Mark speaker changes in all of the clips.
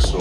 Speaker 1: so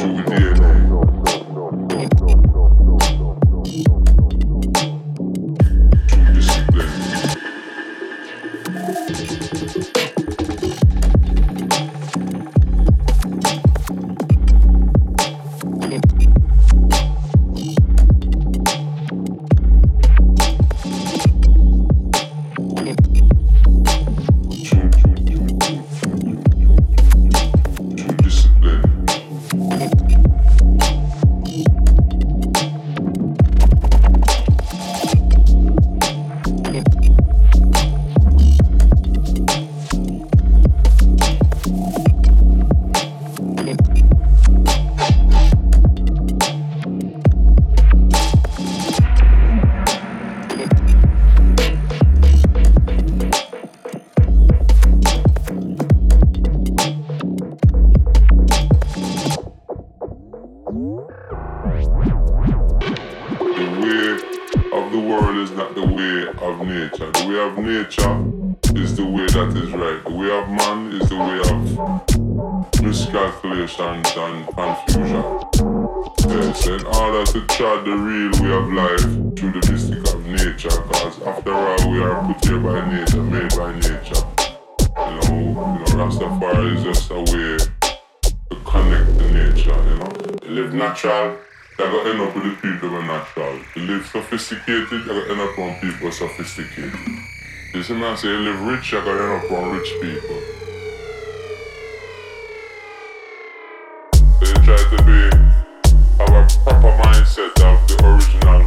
Speaker 1: They live rich, I got end up on rich people. They try to be have a proper mindset of the original